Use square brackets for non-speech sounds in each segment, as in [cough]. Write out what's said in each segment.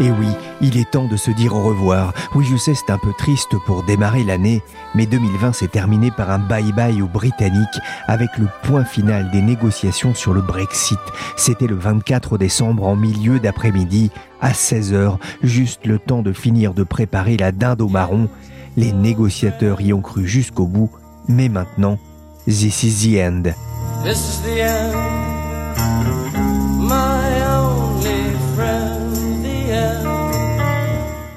Et oui, il est temps de se dire au revoir. Oui, je sais, c'est un peu triste pour démarrer l'année, mais 2020 s'est terminé par un bye-bye aux Britanniques avec le point final des négociations sur le Brexit. C'était le 24 décembre en milieu d'après-midi, à 16h, juste le temps de finir de préparer la dinde au marron. Les négociateurs y ont cru jusqu'au bout, mais maintenant, this is the end. This is the end,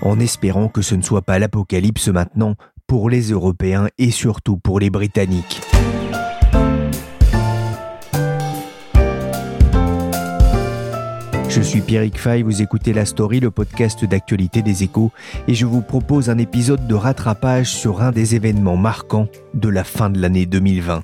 en espérant que ce ne soit pas l'apocalypse maintenant pour les Européens et surtout pour les Britanniques. Je suis Pierrick Fay, vous écoutez La Story, le podcast d'actualité des échos, et je vous propose un épisode de rattrapage sur un des événements marquants de la fin de l'année 2020.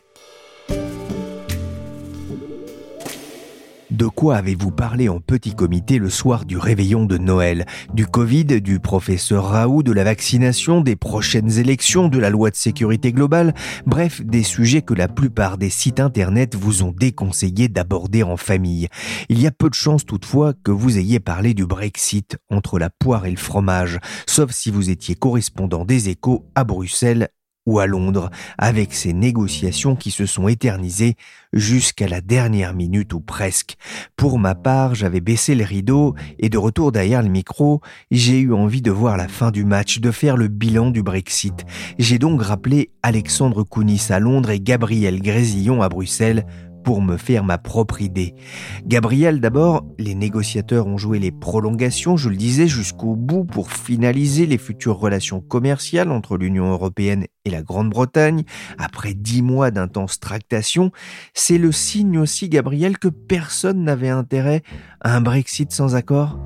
De quoi avez-vous parlé en petit comité le soir du réveillon de Noël? Du Covid, du professeur Raoult, de la vaccination, des prochaines élections, de la loi de sécurité globale, bref, des sujets que la plupart des sites internet vous ont déconseillé d'aborder en famille. Il y a peu de chances toutefois que vous ayez parlé du Brexit entre la poire et le fromage, sauf si vous étiez correspondant des échos à Bruxelles ou à Londres, avec ces négociations qui se sont éternisées jusqu'à la dernière minute ou presque. Pour ma part, j'avais baissé le rideau et de retour derrière le micro, j'ai eu envie de voir la fin du match, de faire le bilan du Brexit. J'ai donc rappelé Alexandre Kounis à Londres et Gabriel Grésillon à Bruxelles pour me faire ma propre idée. Gabriel, d'abord, les négociateurs ont joué les prolongations, je le disais, jusqu'au bout pour finaliser les futures relations commerciales entre l'Union européenne et la Grande-Bretagne. Après dix mois d'intenses tractations, c'est le signe aussi, Gabriel, que personne n'avait intérêt à un Brexit sans accord?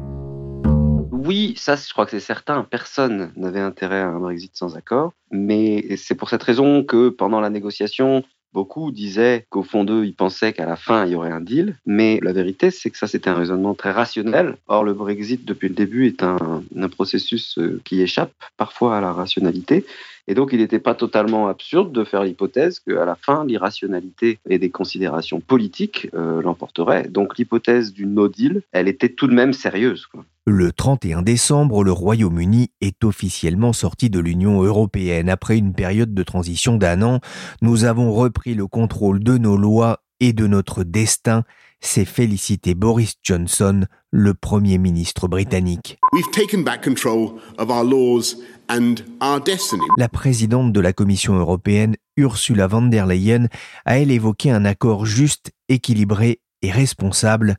Oui, ça, je crois que c'est certain. Personne n'avait intérêt à un Brexit sans accord. Mais c'est pour cette raison que pendant la négociation, beaucoup disaient qu'au fond d'eux, ils pensaient qu'à la fin, il y aurait un deal. Mais la vérité, c'est que ça, c'était un raisonnement très rationnel. Or, le Brexit, depuis le début, est un, un processus euh, qui échappe parfois à la rationalité. Et donc, il n'était pas totalement absurde de faire l'hypothèse qu'à la fin, l'irrationalité et des considérations politiques euh, l'emporteraient. Donc, l'hypothèse du no deal, elle était tout de même sérieuse. Le 31 décembre, le Royaume-Uni est officiellement sorti de l'Union européenne. Après une période de transition d'un an, nous avons repris le contrôle de nos lois et de notre destin, s'est félicité Boris Johnson, le Premier ministre britannique. We've taken back control of our laws and our destiny. La présidente de la Commission européenne, Ursula von der Leyen, a elle évoqué un accord juste, équilibré et responsable,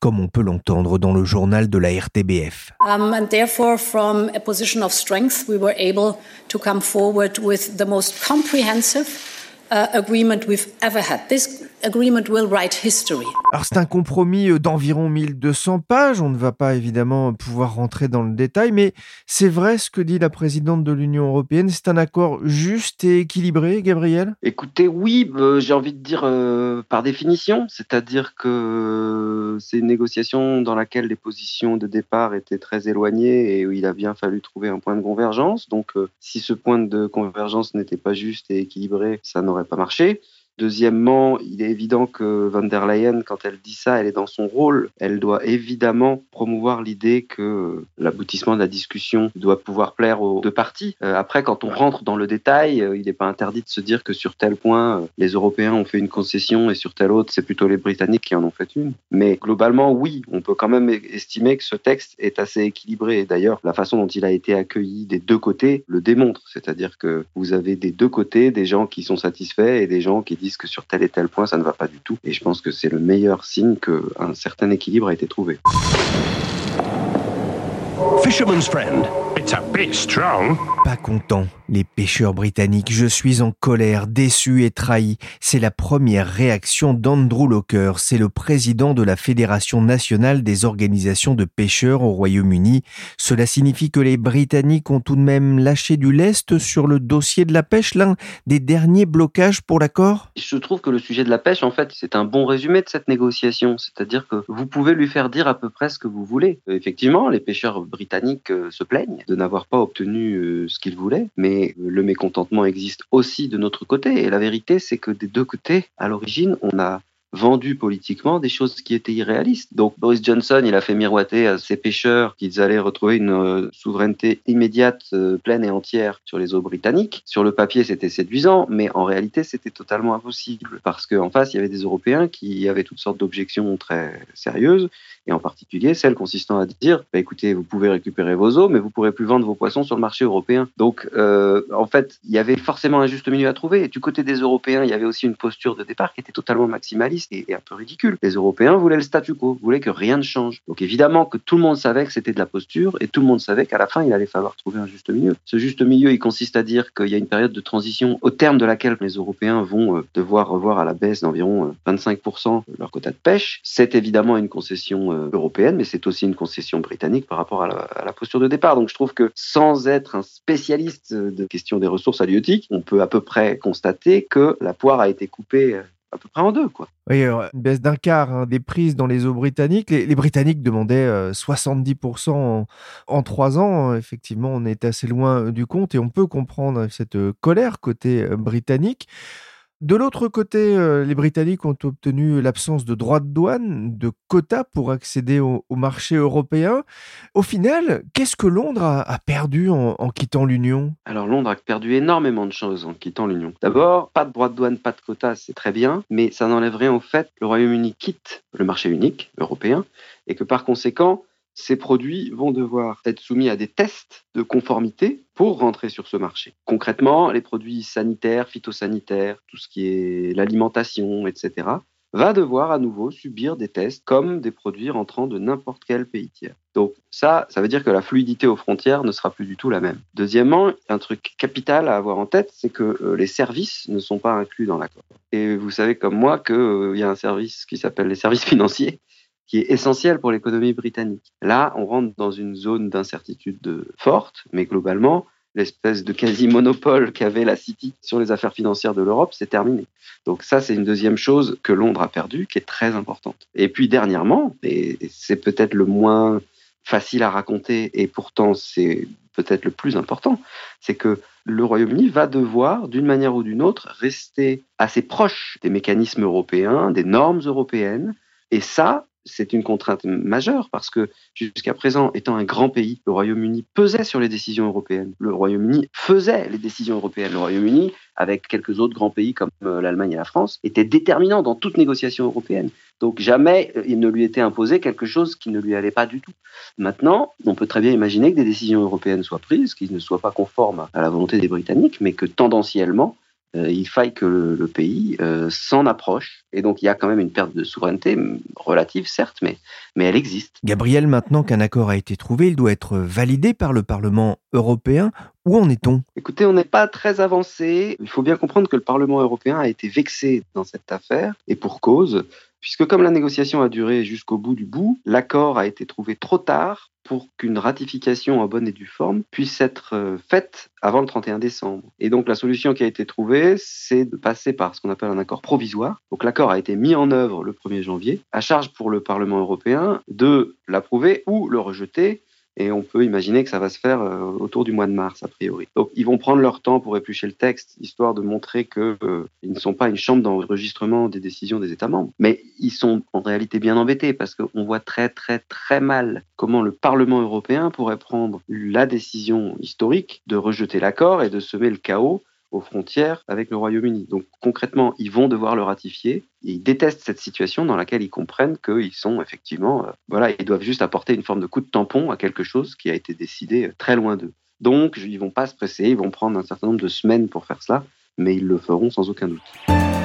comme on peut l'entendre dans le journal de la RTBF. Um, and therefore, from a position of strength, we were able to come forward with the most comprehensive uh, agreement we've ever had. This agreement will write history. Alors c'est un compromis euh, d'environ 1200 pages, on ne va pas évidemment pouvoir rentrer dans le détail, mais c'est vrai ce que dit la présidente de l'Union européenne, c'est un accord juste et équilibré, Gabriel? Écoutez, oui, euh, j'ai envie de dire euh, par définition, c'est-à-dire que c'est une négociation dans laquelle les positions de départ étaient très éloignées et où il a bien fallu trouver un point de convergence. Donc, euh, si ce point de convergence n'était pas juste et équilibré, ça n'aurait pas marché. Deuxièmement, il est évident que von der Leyen, quand elle dit ça, elle est dans son rôle. Elle doit évidemment promouvoir l'idée que l'aboutissement de la discussion doit pouvoir plaire aux deux parties. Euh, après, quand on rentre dans le détail, euh, il n'est pas interdit de se dire que sur tel point, euh, les Européens ont fait une concession et sur tel autre, c'est plutôt les Britanniques qui en ont fait une. Mais globalement, oui, on peut quand même estimer que ce texte est assez équilibré. D'ailleurs, la façon dont il a été accueilli des deux côtés le démontre. C'est-à-dire que vous avez des deux côtés des gens qui sont satisfaits et des gens qui disent que sur tel et tel point, ça ne va pas du tout. Et je pense que c'est le meilleur signe qu'un certain équilibre a été trouvé. It's a bit strong. Pas content, les pêcheurs britanniques. Je suis en colère, déçu et trahi. C'est la première réaction d'Andrew Locker. C'est le président de la Fédération nationale des organisations de pêcheurs au Royaume-Uni. Cela signifie que les Britanniques ont tout de même lâché du lest sur le dossier de la pêche, l'un des derniers blocages pour l'accord Je trouve que le sujet de la pêche, en fait, c'est un bon résumé de cette négociation. C'est-à-dire que vous pouvez lui faire dire à peu près ce que vous voulez. Euh, Effectivement, les pêcheurs britanniques euh, se plaignent de n'avoir pas obtenu euh, ce qu'ils voulaient, mais euh, le mécontentement existe aussi de notre côté. Et la vérité, c'est que des deux côtés, à l'origine, on a vendu politiquement des choses qui étaient irréalistes. Donc Boris Johnson, il a fait miroiter à ses pêcheurs qu'ils allaient retrouver une euh, souveraineté immédiate, pleine et entière sur les eaux britanniques. Sur le papier, c'était séduisant, mais en réalité, c'était totalement impossible parce qu'en face, il y avait des Européens qui avaient toutes sortes d'objections très sérieuses et en particulier celle consistant à dire bah, écoutez, vous pouvez récupérer vos eaux, mais vous pourrez plus vendre vos poissons sur le marché européen. Donc, euh, en fait, il y avait forcément un juste milieu à trouver. Et du côté des Européens, il y avait aussi une posture de départ qui était totalement maximaliste et, et un peu ridicule. Les Européens voulaient le statu quo, voulaient que rien ne change. Donc, évidemment que tout le monde savait que c'était de la posture et tout le monde savait qu'à la fin, il allait falloir trouver un juste milieu. Ce juste milieu, il consiste à dire qu'il y a une période de transition au terme de laquelle les Européens vont euh, devoir revoir à la baisse d'environ euh, 25% leur quota de pêche. C'est évidemment une concession euh, européenne, mais c'est aussi une concession britannique par rapport à la, posture de départ. Donc je trouve que sans être un spécialiste de question des ressources halieutiques, on peut à peu près constater que la poire a été coupée euh, à peu près en deux. Quoi. Oui, alors, une baisse d'un quart des prises dans les eaux britanniques. Les, Britanniques demandaient euh, 70% en, en trois ans. Effectivement, on est assez loin du compte et on peut comprendre cette euh, colère côté euh, britannique. De l'autre côté, euh, les Britanniques ont obtenu l'absence de droits de douane, de quotas pour accéder au, marché européen. Au final, qu'est-ce que Londres a, perdu en, en quittant l'Union? Alors Londres a perdu énormément de choses en quittant l'Union. D'abord, pas de droits de douane, pas de quotas, c'est très bien, mais ça n'enlève rien au fait que le Royaume-Uni quitte le marché unique européen et que par conséquent, ces produits vont devoir être soumis à des tests de conformité pour rentrer sur ce marché. Concrètement, les produits sanitaires, phytosanitaires, tout ce qui est l'alimentation, etc., va devoir à nouveau subir des tests comme des produits rentrant de n'importe quel pays tiers. Donc ça, ça veut dire que la fluidité aux frontières ne sera plus du tout la même. Deuxièmement, un truc capital à avoir en tête, c'est que euh, les services ne sont pas inclus dans l'accord. Et vous savez comme moi qu'il euh, y a un service qui s'appelle les services [laughs] financiers qui est essentiel pour l'économie britannique. Là, on rentre dans une zone d'incertitude de- forte, mais globalement, l'espèce de quasi-monopole qu'avait la City sur les affaires financières de l'Europe, c'est terminé. Donc ça, c'est une deuxième chose que Londres a perdue, qui est très importante. Et puis dernièrement, et c'est peut-être le moins facile à raconter, et pourtant c'est peut-être le plus important, c'est que le Royaume-Uni va devoir, d'une manière ou d'une autre, rester assez proche des mécanismes européens, des normes européennes, et ça, c'est une contrainte majeure parce que jusqu'à présent, étant un grand pays, le Royaume-Uni pesait sur les décisions européennes. Le Royaume-Uni faisait les décisions européennes. Le Royaume-Uni, avec quelques autres grands pays comme euh, l'Allemagne et la France, était déterminant dans toute négociation européenne. Donc jamais euh, il ne lui était imposé quelque chose qui ne lui allait pas du tout. Maintenant, on peut très bien imaginer que des décisions européennes soient prises, qui ne soient pas conformes à la volonté des Britanniques, mais que tendanciellement, il faille que le, le pays euh, s'en approche. Et donc il y a quand même une perte de souveraineté relative, certes, mais, mais elle existe. Gabriel, maintenant qu'un accord a été trouvé, il doit être validé par le Parlement européen. Où en est-on? Écoutez, on n'est pas très avancé. Il faut bien comprendre que le Parlement européen a été vexé dans cette affaire, et pour cause, puisque comme la négociation a duré jusqu'au bout du bout, l'accord a été trouvé trop tard pour qu'une ratification en bonne et due forme puisse être euh, faite avant le 31 décembre. Et donc la solution qui a été trouvée, c'est de passer par ce qu'on appelle un accord provisoire. Donc l'accord a été mis en œuvre le 1er janvier, à charge pour le Parlement européen de l'approuver ou le rejeter et on peut imaginer que ça va se faire euh, autour du mois de mars, a priori. Donc, ils vont prendre leur temps pour éplucher le texte, histoire de montrer qu'ils euh, ne sont pas une chambre d'enregistrement des décisions des États membres. Mais ils sont en réalité bien embêtés, parce qu'on voit très, très, très mal comment le Parlement européen pourrait prendre la décision historique de rejeter l'accord et de semer le chaos aux frontières avec le Royaume-Uni. Donc concrètement, ils vont devoir le ratifier. Ils détestent cette situation dans laquelle ils comprennent qu'ils sont effectivement, euh, voilà, ils doivent juste apporter une forme de coup de tampon à quelque chose qui a été décidé euh, très loin d'eux. Donc ils vont pas se presser, ils vont prendre un certain nombre de semaines pour faire cela, mais ils le feront sans aucun doute.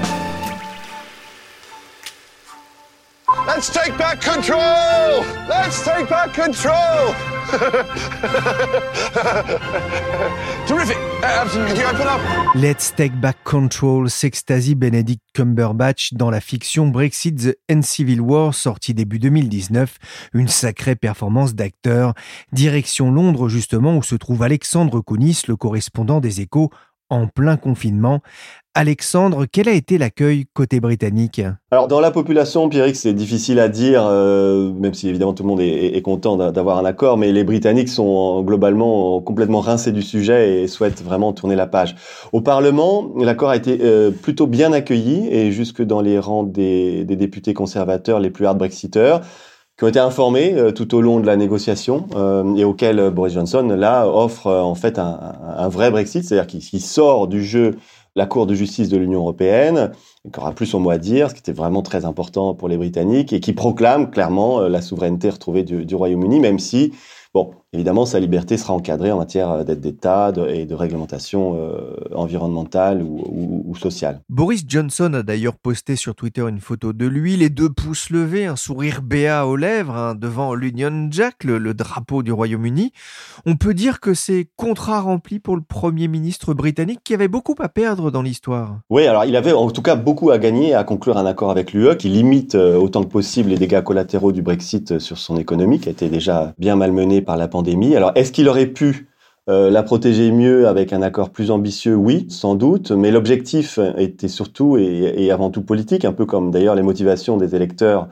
Let's take back control! Let's take back control! [laughs] Terrific! Open up? Let's Take Back Control s'extasie Benedict Cumberbatch dans la fiction Brexit The End Civil War sortie début 2019, une sacrée performance d'acteur. Direction Londres justement où se trouve Alexandre Kounis, le correspondant des échos, en plein confinement. Alexandre, quel a été l'accueil côté britannique? Alors dans la population, Pierrick, c'est difficile à dire, euh, même si évidemment tout le monde est, content d'a- d'avoir un accord, mais les Britanniques sont globalement complètement rincés du sujet et souhaitent vraiment tourner la page. Au Parlement, l'accord a été euh, plutôt bien accueilli et jusque dans les rangs des, députés conservateurs les plus hard brexiteurs qui ont été informés euh, tout au long de la négociation et auxquels Boris Johnson là offre en fait un, vrai Brexit, c'est-à-dire qu'il qu'il sort du jeu la Cour de justice de l'Union européenne, qui aura plus son mot à dire, ce qui était vraiment très important pour les Britanniques, et qui proclame clairement euh, la souveraineté retrouvée du, du Royaume-Uni, même si, bon, évidemment, sa liberté sera encadrée en matière euh, d'aide d'État et de réglementation euh, environnementale ou, ou- ou sociale. Boris Johnson a d'ailleurs posté sur Twitter une photo de lui, les deux pouces levés, un sourire béat aux lèvres, hein, devant l'Union Jack, le, le drapeau du Royaume-Uni. On peut dire que c'est contrat rempli pour le Premier ministre britannique qui avait beaucoup à perdre dans l'histoire. Oui, alors il avait en tout cas beaucoup à gagner à conclure un accord avec l'UE qui limite euh, autant que possible les dégâts collatéraux du Brexit sur son économie, qui a été déjà bien malmenée par la pandémie. Alors est-ce qu'il aurait pu euh, la protéger mieux avec un accord plus ambitieux? Oui, sans doute, mais l'objectif était surtout et, avant tout politique, un peu comme d'ailleurs les motivations des électeurs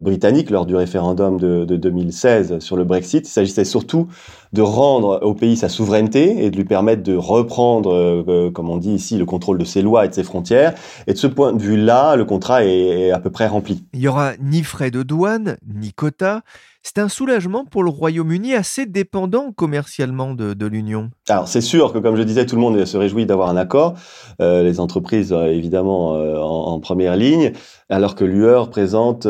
britanniques lors du référendum de, de 2016 sur le Brexit. Il s'agissait surtout de rendre au pays sa souveraineté et de lui permettre de reprendre, euh, euh, comme on dit ici, le contrôle de ses lois et de ses frontières. Et de ce point de vue-là, le contrat est à peu près rempli. Il n'y aura ni frais de douane, ni quotas. C'est un soulagement pour le Royaume-Uni assez dépendant commercialement de, l'Union. Alors c'est sûr que, comme je disais, tout le monde se réjouit d'avoir un accord. Euh, les entreprises, euh, évidemment, euh, en, première ligne, alors que l'UE représente,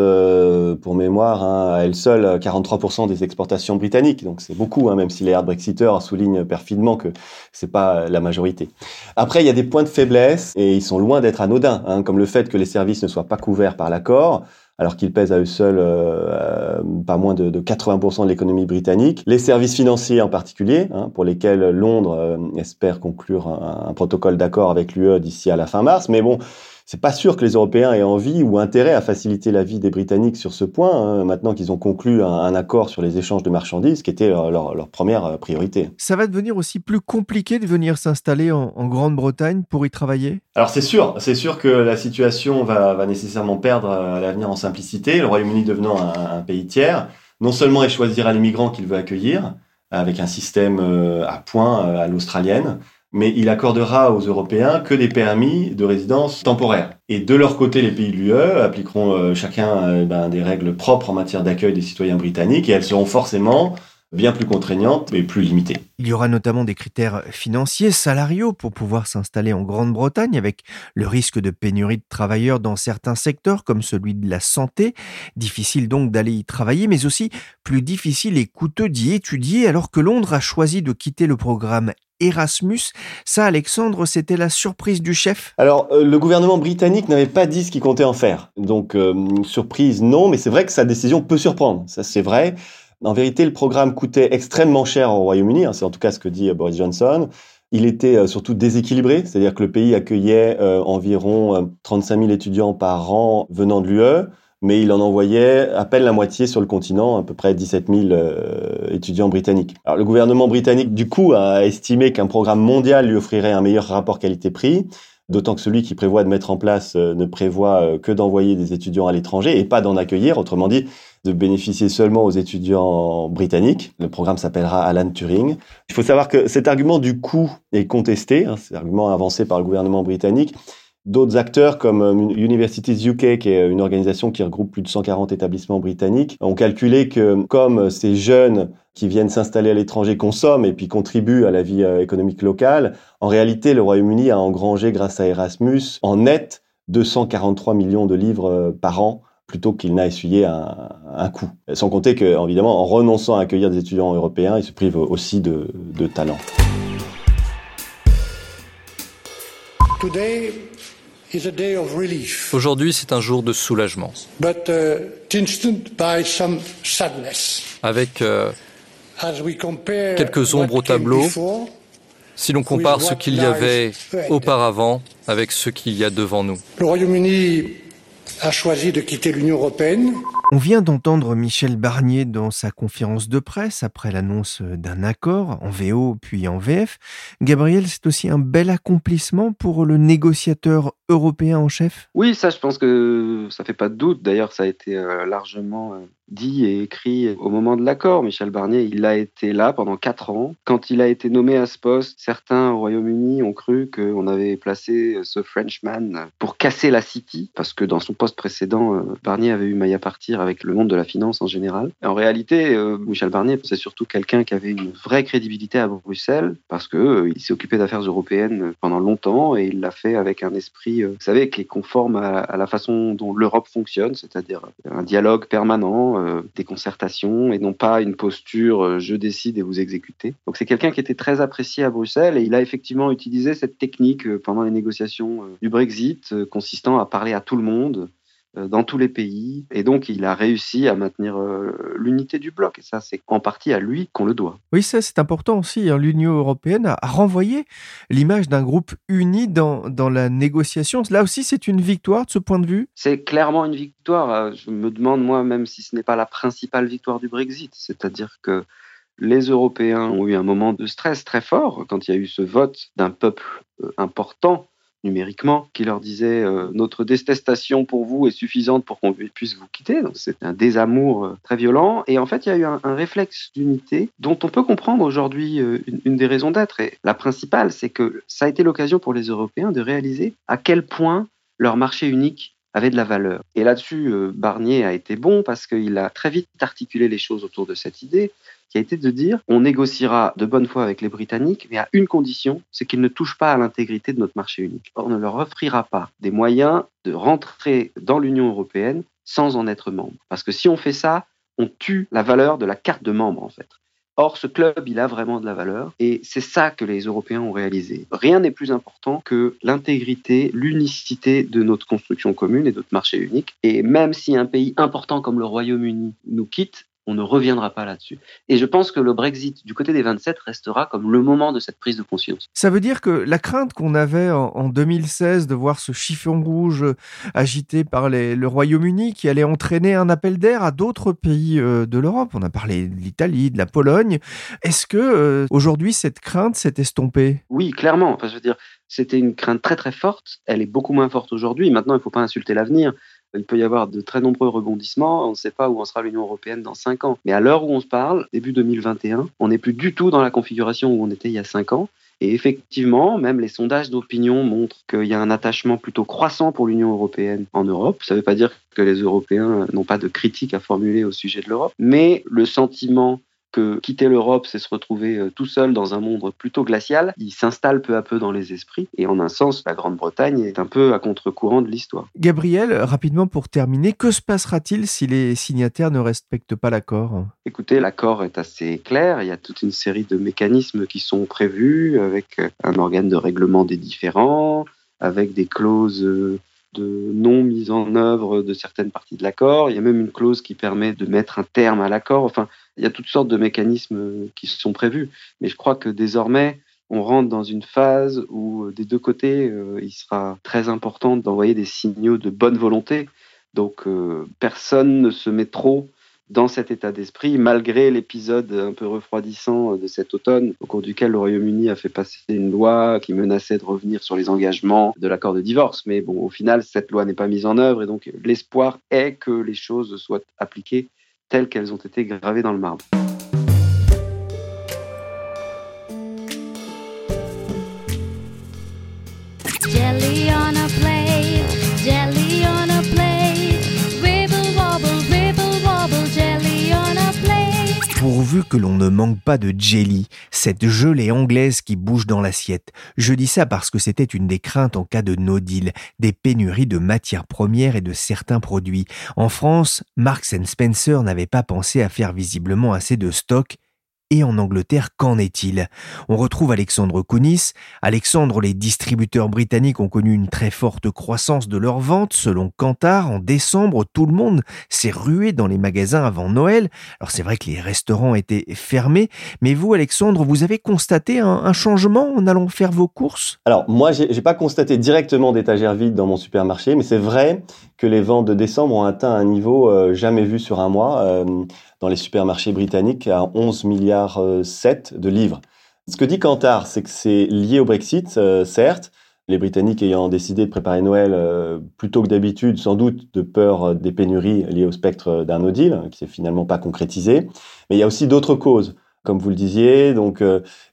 pour mémoire, hein, à elle seule, 43% des exportations britanniques. Donc c'est beaucoup, hein, même si les hard brexiteurs soulignent perfidement que c'est pas la majorité. Après, il y a des points de faiblesse et ils sont loin d'être anodins, hein, comme le fait que les services ne soient pas couverts par l'accord alors qu'ils pèsent à eux seuls euh, pas moins de, de 80% de l'économie britannique. Les services financiers en particulier, hein, pour lesquels Londres euh, espère conclure un, un protocole d'accord avec l'UE d'ici à la fin mars. Mais bon, c'est pas sûr que les Européens aient envie ou intérêt à faciliter la vie des Britanniques sur ce point, hein, maintenant qu'ils ont conclu un, un, accord sur les échanges de marchandises, qui était leur, leur, leur, première priorité. Ça va devenir aussi plus compliqué de venir s'installer en, en Grande-Bretagne pour y travailler? Alors c'est sûr, c'est sûr que la situation va, va nécessairement perdre à l'avenir en simplicité, le Royaume-Uni devenant un, un, pays tiers. Non seulement il choisira les migrants qu'il veut accueillir, avec un système euh, à point à l'australienne, mais il accordera aux Européens que des permis de résidence temporaires. Et de leur côté, les pays de l'UE appliqueront euh, chacun euh, ben, des règles propres en matière d'accueil des citoyens britanniques, et elles seront forcément bien plus contraignantes et plus limitées. Il y aura notamment des critères financiers, salariaux pour pouvoir s'installer en Grande-Bretagne avec le risque de pénurie de travailleurs dans certains secteurs comme celui de la santé. Difficile donc d'aller y travailler, mais aussi plus difficile et coûteux d'y étudier alors que Londres a choisi de quitter le programme Erasmus. Ça, Alexandre, c'était la surprise du chef Alors, euh, le gouvernement britannique n'avait pas dit ce qu'il comptait en faire. Donc, euh, surprise, non, mais c'est vrai que sa décision peut surprendre. Ça, c'est vrai. En vérité, le programme coûtait extrêmement cher au Royaume-Uni, hein, c'est en tout cas ce que dit euh, Boris Johnson. Il était euh, surtout déséquilibré, c'est-à-dire que le pays accueillait euh, environ 35 000 étudiants par an venant de l'UE, mais il en envoyait à peine la moitié sur le continent, à peu près 17 000 euh, étudiants britanniques. Le gouvernement britannique, du coup, a estimé qu'un programme mondial lui offrirait un meilleur rapport qualité-prix, d'autant que celui qui prévoit de mettre en place ne prévoit que d'envoyer des étudiants à l'étranger et pas d'en accueillir, autrement dit, de bénéficier seulement aux étudiants britanniques. Le programme s'appellera Alan Turing. Il faut savoir que cet argument du coût est contesté, hein, argument avancé par le gouvernement britannique. D'autres acteurs comme Universities UK, qui est une organisation qui regroupe plus de 140 établissements britanniques, ont calculé que comme ces jeunes qui viennent s'installer à l'étranger consomment et puis contribuent à la vie économique locale, en réalité, le Royaume-Uni a engrangé grâce à Erasmus en net 243 millions de livres par an plutôt qu'il n'a essuyé un, un coût. Sans compter que, évidemment, en renonçant à accueillir des étudiants européens, il se prive aussi de, de talent. Today, is a day of relief, Aujourd'hui, c'est un jour de soulagement, but uh, tinged by some sadness. avec, euh, As we compare Quelques ombres au tableau. before, si l'on compare ce qu'il y avait auparavant avec ce qu'il y a devant nous. le Royaume-Uni a choisi de quitter l'Union européenne. On vient d'entendre Michel Barnier dans sa conférence de presse après l'annonce d'un accord en VO puis en VF. Gabriel, c'est aussi un bel accomplissement pour le négociateur européen en chef? Oui, ça, je pense que ça fait pas de doute. D'ailleurs, ça a été euh, largement euh, dit et écrit au moment de l'accord. Michel Barnier, il a été là pendant quatre ans. Quand il a été nommé à ce poste, certains au Royaume-Uni ont cru qu'on avait placé ce Frenchman pour casser la City, parce que dans son poste précédent, euh, Barnier avait eu maille à partir avec le monde de la finance en général. En réalité, euh, Michel Barnier, c'est surtout quelqu'un qui avait une vraie crédibilité à Bruxelles, parce que euh, il s'est occupé d'affaires européennes pendant longtemps et il l'a fait avec un esprit, euh, vous savez, qui est conforme à, la façon dont l'Europe fonctionne, c'est-à-dire un dialogue permanent, euh, des concertations et non pas une posture euh, je décide et vous exécutez. Donc c'est quelqu'un qui était très apprécié à Bruxelles et il a effectivement utilisé cette technique euh, pendant les négociations euh, du Brexit, euh, consistant à parler à tout le monde euh, dans tous les pays et donc il a réussi à maintenir euh, l'unité du bloc et ça c'est en partie à lui qu'on le doit. Oui, ça c'est important aussi. hein. L'Union européenne a renvoyé l'image d'un groupe uni dans, dans la négociation. Là aussi, c'est une victoire de ce point de vue? C'est clairement une victoire. Euh, Je me demande moi-même si ce n'est pas la principale victoire du Brexit. C'est-à-dire que les Européens ont eu un moment de stress très fort quand il y a eu ce vote d'un peuple euh, important numériquement qui leur disait euh, notre détestation pour vous est suffisante pour qu'on puisse vous quitter. C'est un désamour euh, très violent. Et en fait, il y a eu un, un réflexe d'unité dont on peut comprendre aujourd'hui euh, une, une des raisons d'être. Et la principale, c'est que ça a été l'occasion pour les Européens de réaliser à quel point leur marché unique avait de la valeur. Et là-dessus, euh, Barnier a été bon parce qu'il a très vite articulé les choses autour de cette idée qui a été de dire on négociera de bonne foi avec les Britanniques, mais à une condition, c'est qu'ils ne touchent pas à l'intégrité de notre marché unique. On ne leur offrira pas des moyens de rentrer dans l'Union européenne sans en être membre. Parce que si on fait ça, on tue la valeur de la carte de membre, en fait. Or, ce club, il a vraiment de la valeur et c'est ça que les Européens ont réalisé. Rien n'est plus important que l'intégrité, l'unicité de notre construction commune et de notre marché unique. Et même si un pays important comme le Royaume-Uni nous quitte, on ne reviendra pas là-dessus. Et je pense que le Brexit du côté des 27 restera comme le moment de cette prise de conscience. Ça veut dire que la crainte qu'on avait en, en 2016 de voir ce chiffon rouge euh, agité par les- le Royaume-Uni qui allait entraîner un appel d'air à d'autres pays euh, de l'Europe, on a parlé de l'Italie, de la Pologne, est-ce que euh, aujourd'hui cette crainte s'est estompée? Oui, clairement. Enfin, je veux dire, c'était une crainte très très forte. Elle est beaucoup moins forte aujourd'hui. Maintenant, il ne faut pas insulter l'avenir. Il peut y avoir de très nombreux rebondissements. On ne sait pas où en sera l'Union européenne dans cinq ans. Mais à l'heure où on se parle, début 2021, on n'est plus du tout dans la configuration où on était il y a cinq ans. Et effectivement, même les sondages d'opinion montrent qu'il y a un attachement plutôt croissant pour l'Union européenne en Europe. Ça ne veut pas dire que les Européens n'ont pas de critiques à formuler au sujet de l'Europe, mais le sentiment que quitter l'Europe, c'est se retrouver euh, tout seul dans un monde plutôt glacial, il s'installe peu à peu dans les esprits. Et en un sens, la Grande-Bretagne est un peu à contre-courant de l'histoire. Gabriel, rapidement pour terminer, que se passera-t-il si les signataires ne respectent pas l'accord? Écoutez, l'accord est assez clair. Il y a toute une série de mécanismes qui sont prévus avec euh, un organe de règlement des différends, avec des clauses euh, de non mise en œuvre de certaines parties de l'accord. Il y a même une clause qui permet de mettre un terme à l'accord. Enfin, il y a toutes sortes de mécanismes euh, qui sont prévus. Mais je crois que désormais, on rentre dans une phase où euh, des deux côtés, euh, il sera très important d'envoyer des signaux de bonne volonté. Donc, personne ne se met trop dans cet état d'esprit, malgré l'épisode un peu refroidissant de cet automne, au cours duquel le Royaume-Uni a fait passer une loi qui menaçait de revenir sur les engagements de l'accord de divorce. Mais bon, au final, cette loi n'est pas mise en œuvre et donc l'espoir est que les choses soient appliquées telles qu'elles ont été gravées dans le marbre. Que l'on ne manque pas de jelly, cette gelée anglaise qui bouge dans l'assiette. Je dis ça parce que c'était une des craintes en cas de no deal, des pénuries de matières premières et de certains produits. En France, Marks Spencer n'avait pas pensé à faire visiblement assez de stock et en Angleterre, qu'en est-il? On retrouve Alexandre Kounis. Alexandre, les distributeurs britanniques ont connu une très forte croissance de leurs ventes. Selon Kantar, en décembre, tout le monde s'est rué dans les magasins avant Noël. Alors c'est vrai que les restaurants étaient fermés, mais vous, Alexandre, vous avez constaté un, changement en allant faire vos courses? Alors moi, j'ai pas constaté directement d'étagères vides dans mon supermarché, mais c'est vrai que les ventes de décembre ont atteint un niveau euh, jamais vu sur un mois. Euh, dans les supermarchés britanniques à 11 milliards 7 euh, de livres. Ce que dit Kantar, c'est que c'est lié au Brexit, certes, les Britanniques ayant décidé de préparer Noël euh, plus tôt que d'habitude, sans doute de peur des pénuries liées au spectre d'un no deal, qui s'est finalement pas concrétisé. Mais il y a aussi d'autres causes, comme vous le disiez, donc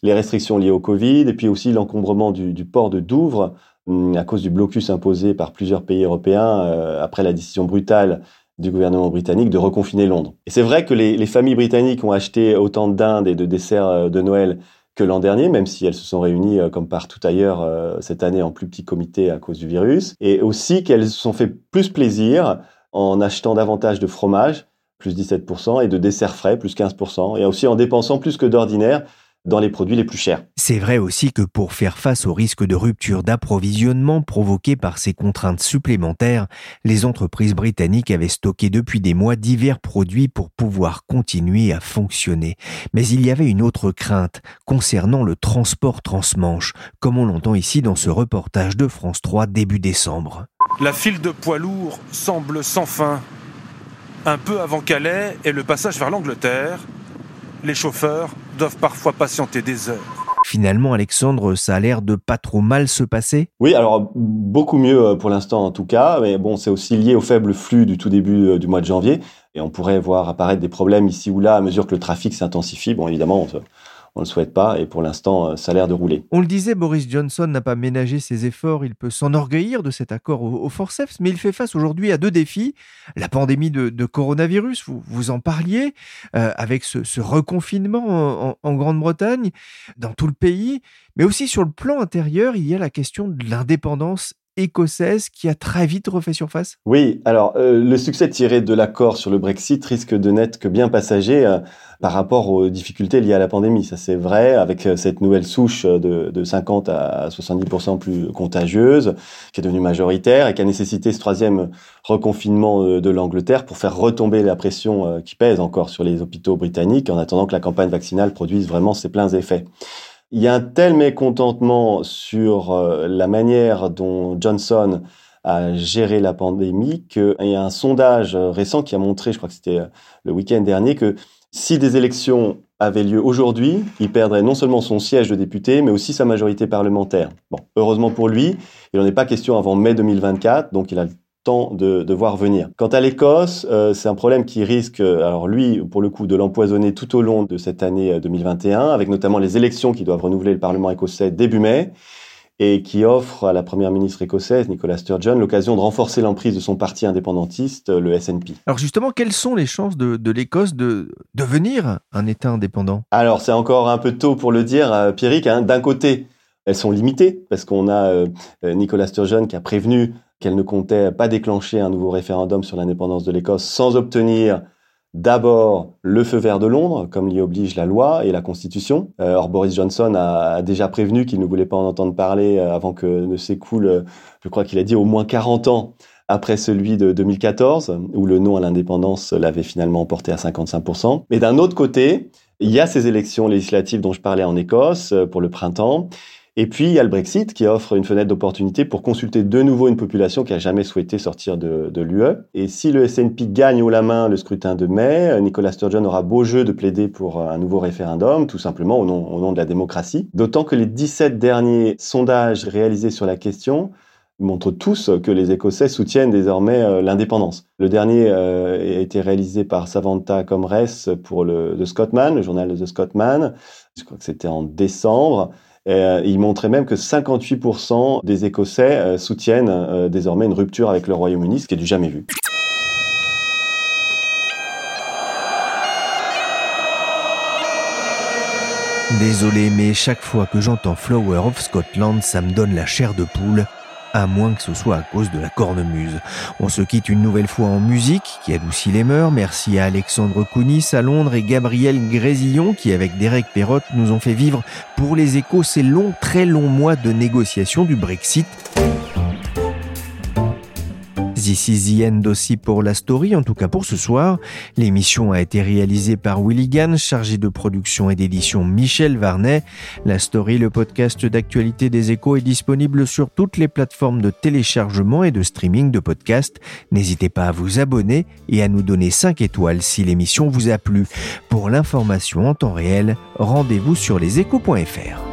les restrictions liées au Covid, et puis aussi l'encombrement du, port de Douvres hum, à cause du blocus imposé par plusieurs pays européens après la décision brutale du gouvernement britannique de reconfiner Londres. Et c'est vrai que les, familles britanniques ont acheté autant de dindes et de desserts euh, de Noël que l'an dernier, même si elles se sont réunies euh, comme partout ailleurs euh, cette année en plus petit comité à cause du virus, et aussi qu'elles se sont fait plus plaisir en achetant davantage de fromage, plus 17%, et de desserts frais, plus 15%, et aussi en dépensant plus que d'ordinaire dans les produits les plus chers. C'est vrai aussi que pour faire face au risque de rupture d'approvisionnement provoqué par ces contraintes supplémentaires, les entreprises britanniques avaient stocké depuis des mois divers produits pour pouvoir continuer à fonctionner. Mais il y avait une autre crainte concernant le transport transmanche, comme on l'entend ici dans ce reportage de France 3 début décembre. La file de poids lourds semble sans fin. Un peu avant Calais et le passage vers l'Angleterre, les chauffeurs doivent parfois patienter des heures. Finalement, Alexandre, ça a l'air de pas trop mal se passer Oui, alors beaucoup mieux euh, pour l'instant en tout cas, mais bon, c'est aussi lié au faible flux du tout début euh, du mois de janvier, et on pourrait voir apparaître des problèmes ici ou là à mesure que le trafic s'intensifie. Bon, évidemment, on ne le souhaite pas et pour l'instant, euh, ça a l'air de rouler. On le disait, Boris Johnson n'a pas ménagé ses efforts, il peut s'enorgueillir de cet accord au, forceps, mais il fait face aujourd'hui à deux défis. La pandémie de, coronavirus, vous, vous en parliez, euh, avec ce, reconfinement en Grande-Bretagne, dans tout le pays, mais aussi sur le plan intérieur, il y a la question de l'indépendance écossaise qui a très vite refait surface? Oui, alors euh, le succès tiré de l'accord sur le Brexit risque de n'être que bien passager euh, par rapport aux difficultés liées à la pandémie. Ça c'est vrai, avec euh, cette nouvelle souche de, de 50 à 70% plus contagieuse, qui est devenue majoritaire et qui a nécessité ce troisième reconfinement de l'Angleterre pour faire retomber la pression qui pèse encore sur les hôpitaux britanniques en attendant que la campagne vaccinale produise vraiment ses pleins effets. Il y a un tel mécontentement sur euh, la manière dont Johnson a géré la pandémie qu'il y a un sondage récent qui a montré, je crois que c'était euh, le week-end dernier, que si des élections avaient lieu aujourd'hui, il perdrait non seulement son siège de député, mais aussi sa majorité parlementaire. Bon, heureusement pour lui, il n'en est pas question avant mai 2024, donc il a temps de, de voir venir. Quant à l'Écosse, euh, c'est un problème qui risque, euh, alors lui, pour le coup, de l'empoisonner tout au long de cette année 2021, euh, avec notamment les élections qui doivent renouveler le Parlement écossais début mai et qui offre à la première ministre écossaise, Nicola Sturgeon, l'occasion de renforcer l'emprise de son parti indépendantiste, le SNP. Alors justement, quelles sont les chances de, de l'Écosse de devenir un État indépendant? Alors c'est encore un peu tôt pour le dire, Pierrick. Hein. D'un côté, elles sont limitées parce qu'on a Nicola Sturgeon qui a prévenu qu'elle ne comptait pas déclencher un nouveau référendum sur l'indépendance de l'Écosse sans obtenir d'abord le feu vert de Londres, comme l'y oblige la loi et la Constitution. Euh, or, Boris Johnson a, déjà prévenu qu'il ne voulait pas en entendre parler euh, avant que ne s'écoule, je crois qu'il a dit, au moins 40 ans après celui de 2014, où le non à l'indépendance l'avait finalement emporté à 55%. Mais d'un autre côté, il y a ces élections législatives dont je parlais en Écosse euh, pour le printemps, et puis, il y a le Brexit qui offre une fenêtre d'opportunité pour consulter de nouveau une population qui a jamais souhaité sortir de, l'UE. Et si le SNP gagne haut la main le scrutin de mai, Nicolas Sturgeon aura beau jeu de plaider pour un nouveau référendum, tout simplement au nom, de la démocratie. D'autant que les 17 derniers sondages réalisés sur la question montrent tous que les Écossais soutiennent désormais euh, l'indépendance. Le dernier euh, a été réalisé par Savanta Comres pour le The Scotsman, le journal The Scotsman. Je crois que c'était en décembre. Euh, il montrait même que 58% des Écossais euh, soutiennent euh, désormais une rupture avec le Royaume-Uni, ce qui est du jamais vu. Désolé, mais chaque fois que j'entends Flower of Scotland, ça me donne la chair de poule. À moins que ce soit à cause de la cornemuse. On se quitte une nouvelle fois en musique, qui adoucit les mœurs. Merci à Alexandre Kounis à Londres et Gabriel Grésillon, qui avec Derek Perrotte nous ont fait vivre pour les échos ces longs, très longs mois de négociation du Brexit. This is aussi pour la story, en tout cas pour ce soir. L'émission a été réalisée par Willy Gann, chargé de production et d'édition Michel Varnet. La story, le podcast d'actualité des échos, est disponible sur toutes les plateformes de téléchargement et de streaming de podcasts. N'hésitez pas à vous abonner et à nous donner 5 étoiles si l'émission vous a plu. Pour l'information en temps réel, rendez-vous sur leséchos.fr.